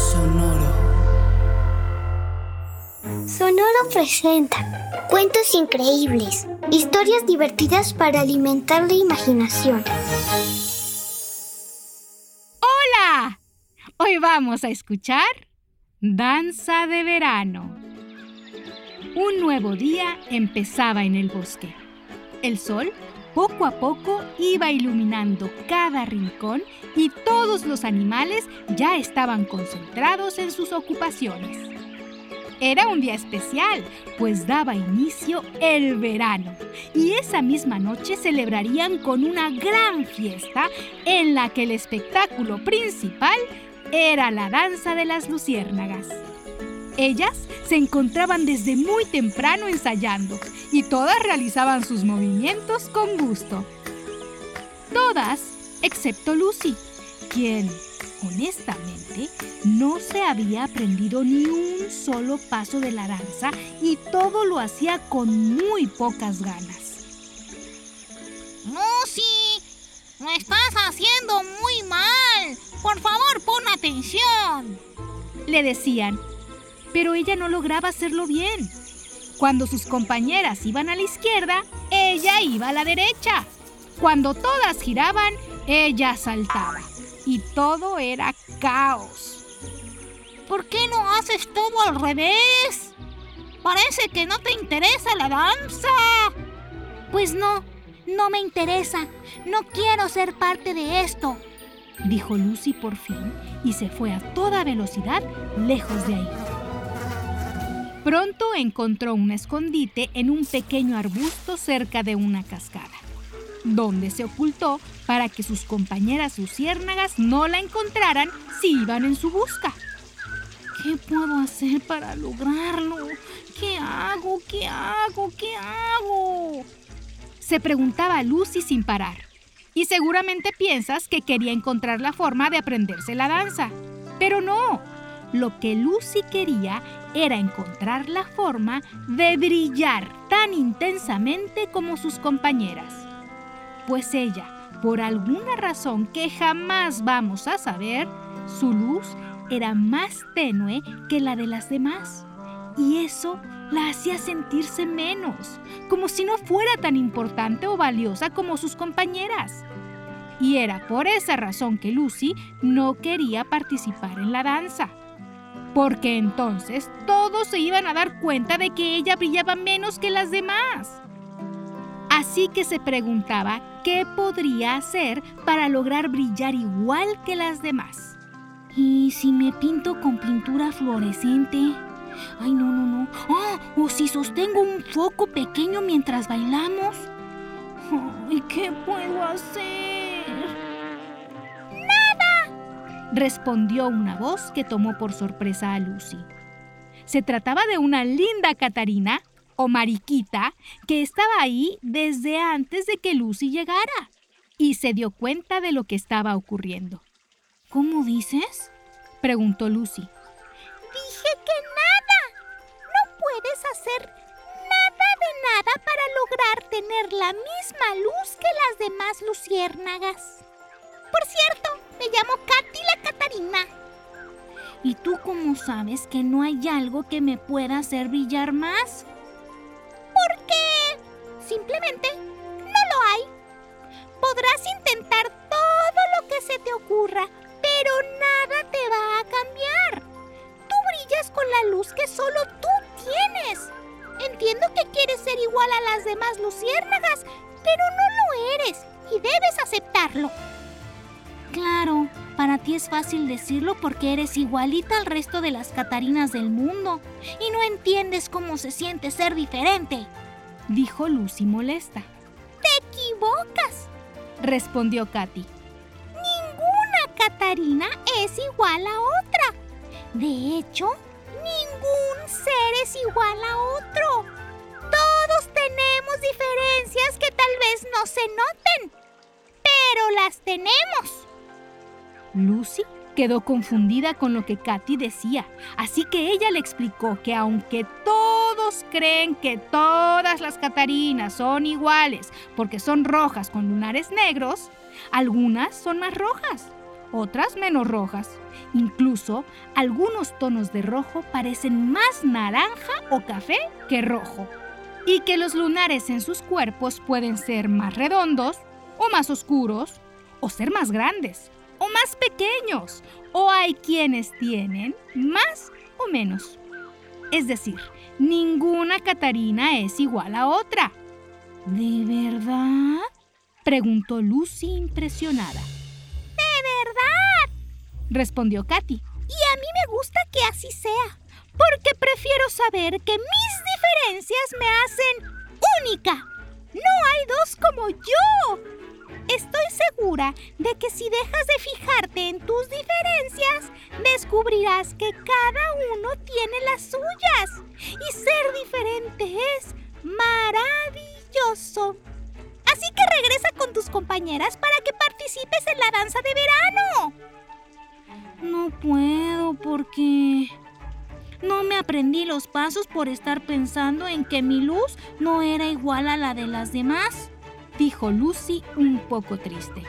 Sonoro. Sonoro presenta cuentos increíbles, historias divertidas para alimentar la imaginación. ¡Hola! Hoy vamos a escuchar Danza de Verano. Un nuevo día empezaba en el bosque. El sol poco a poco iba iluminando cada rincón y todos los animales ya estaban concentrados en sus ocupaciones. Era un día especial, pues daba inicio el verano y esa misma noche celebrarían con una gran fiesta en la que el espectáculo principal era la danza de las luciérnagas. Ellas se encontraban desde muy temprano ensayando y todas realizaban sus movimientos con gusto. Todas, excepto Lucy, quien, honestamente, no se había aprendido ni un solo paso de la danza y todo lo hacía con muy pocas ganas. Lucy, lo estás haciendo muy mal. Por favor, pon atención. Le decían, pero ella no lograba hacerlo bien. Cuando sus compañeras iban a la izquierda, ella iba a la derecha. Cuando todas giraban, ella saltaba. Y todo era caos. ¿Por qué no haces todo al revés? Parece que no te interesa la danza. Pues no, no me interesa. No quiero ser parte de esto, dijo Lucy por fin y se fue a toda velocidad lejos de ahí. Pronto encontró un escondite en un pequeño arbusto cerca de una cascada, donde se ocultó para que sus compañeras luciérnagas no la encontraran si iban en su busca. ¿Qué puedo hacer para lograrlo? ¿Qué hago? ¿Qué hago? ¿Qué hago? Se preguntaba Lucy sin parar. Y seguramente piensas que quería encontrar la forma de aprenderse la danza. Pero no. Lo que Lucy quería era encontrar la forma de brillar tan intensamente como sus compañeras. Pues ella, por alguna razón que jamás vamos a saber, su luz era más tenue que la de las demás. Y eso la hacía sentirse menos, como si no fuera tan importante o valiosa como sus compañeras. Y era por esa razón que Lucy no quería participar en la danza porque entonces todos se iban a dar cuenta de que ella brillaba menos que las demás. Así que se preguntaba qué podría hacer para lograr brillar igual que las demás. ¿Y si me pinto con pintura fluorescente? Ay, no, no, no. Ah, o si sostengo un foco pequeño mientras bailamos. Ay, ¿qué puedo hacer? Respondió una voz que tomó por sorpresa a Lucy. Se trataba de una linda Catarina, o Mariquita, que estaba ahí desde antes de que Lucy llegara, y se dio cuenta de lo que estaba ocurriendo. ¿Cómo dices? preguntó Lucy. Dije que nada. No puedes hacer nada de nada para lograr tener la misma luz que las demás luciérnagas. Por cierto, me llamo. ¿Y tú cómo sabes que no hay algo que me pueda hacer brillar más? Porque simplemente no lo hay. Podrás intentar todo lo que se te ocurra, pero nada te va a cambiar. Tú brillas con la luz que solo tú tienes. Entiendo que quieres ser igual a las demás luciérnagas, pero no lo eres y debes aceptarlo. Claro, para ti es fácil decirlo porque eres igualita al resto de las Catarinas del mundo y no entiendes cómo se siente ser diferente, dijo Lucy molesta. Te equivocas. respondió Katy. Ninguna Catarina es igual a otra. De hecho, ningún ser es igual a otro. Todos tenemos diferencias que tal vez no se noten, pero las tenemos. Lucy quedó confundida con lo que Katy decía, así que ella le explicó que aunque todos creen que todas las Catarinas son iguales porque son rojas con lunares negros, algunas son más rojas, otras menos rojas. Incluso algunos tonos de rojo parecen más naranja o café que rojo. Y que los lunares en sus cuerpos pueden ser más redondos o más oscuros o ser más grandes o más pequeños, o hay quienes tienen más o menos. Es decir, ninguna Catarina es igual a otra. ¿De verdad? preguntó Lucy impresionada. ¿De verdad? respondió Katy. Y a mí me gusta que así sea, porque prefiero saber que mis diferencias me hacen única. No hay dos como yo. Estoy segura de que si dejas de fijarte en tus diferencias, descubrirás que cada uno tiene las suyas. Y ser diferente es maravilloso. Así que regresa con tus compañeras para que participes en la danza de verano. No puedo porque... No me aprendí los pasos por estar pensando en que mi luz no era igual a la de las demás dijo Lucy un poco triste.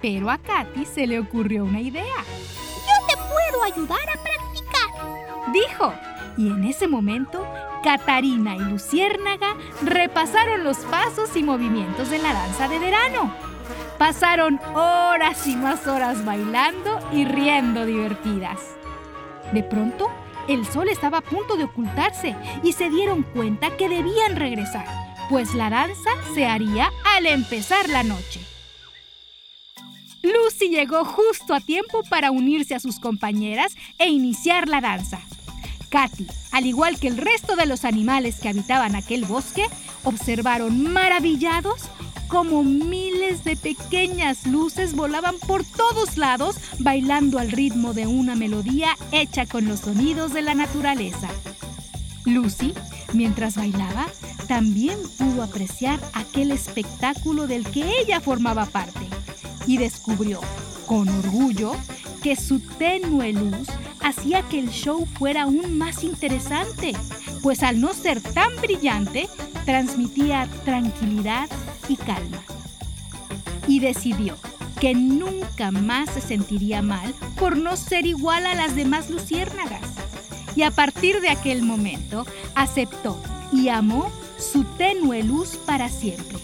Pero a Katy se le ocurrió una idea. Yo te puedo ayudar a practicar, dijo. Y en ese momento, Catarina y Luciérnaga repasaron los pasos y movimientos de la danza de verano. Pasaron horas y más horas bailando y riendo divertidas. De pronto, el sol estaba a punto de ocultarse y se dieron cuenta que debían regresar pues la danza se haría al empezar la noche. Lucy llegó justo a tiempo para unirse a sus compañeras e iniciar la danza. Katy, al igual que el resto de los animales que habitaban aquel bosque, observaron maravillados cómo miles de pequeñas luces volaban por todos lados bailando al ritmo de una melodía hecha con los sonidos de la naturaleza. Lucy, mientras bailaba, también pudo apreciar aquel espectáculo del que ella formaba parte y descubrió, con orgullo, que su tenue luz hacía que el show fuera aún más interesante, pues al no ser tan brillante, transmitía tranquilidad y calma. Y decidió que nunca más se sentiría mal por no ser igual a las demás luciérnagas. Y a partir de aquel momento aceptó y amó su tenue luz para siempre,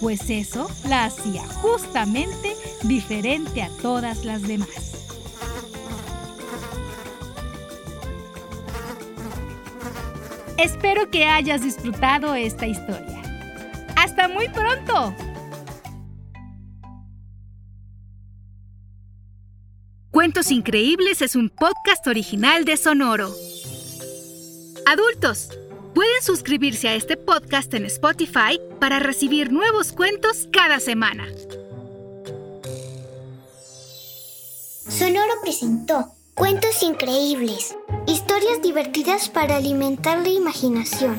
pues eso la hacía justamente diferente a todas las demás. Espero que hayas disfrutado esta historia. ¡Hasta muy pronto! Cuentos Increíbles es un podcast original de Sonoro. Adultos Pueden suscribirse a este podcast en Spotify para recibir nuevos cuentos cada semana. Sonoro presentó Cuentos Increíbles, historias divertidas para alimentar la imaginación.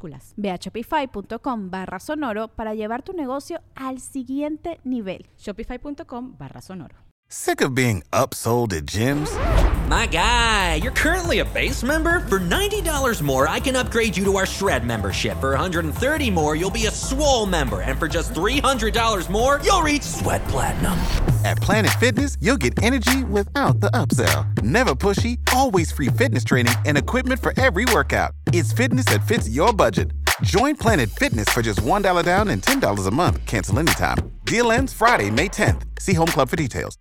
minúsculas. Ve a shopify.com barra sonoro para llevar tu negocio al siguiente nivel. Shopify.com barra sonoro. Sick of being upsold at gyms? My guy, you're currently a base member. For $90 more, I can upgrade you to our Shred membership. For 130 more, you'll be a Swole member. And for just $300 more, you'll reach Sweat Platinum. At Planet Fitness, you'll get energy without the upsell. Never pushy, always free fitness training and equipment for every workout. It's fitness that fits your budget. Join Planet Fitness for just $1 down and $10 a month. Cancel anytime. Deal ends Friday, May 10th. See Home Club for details.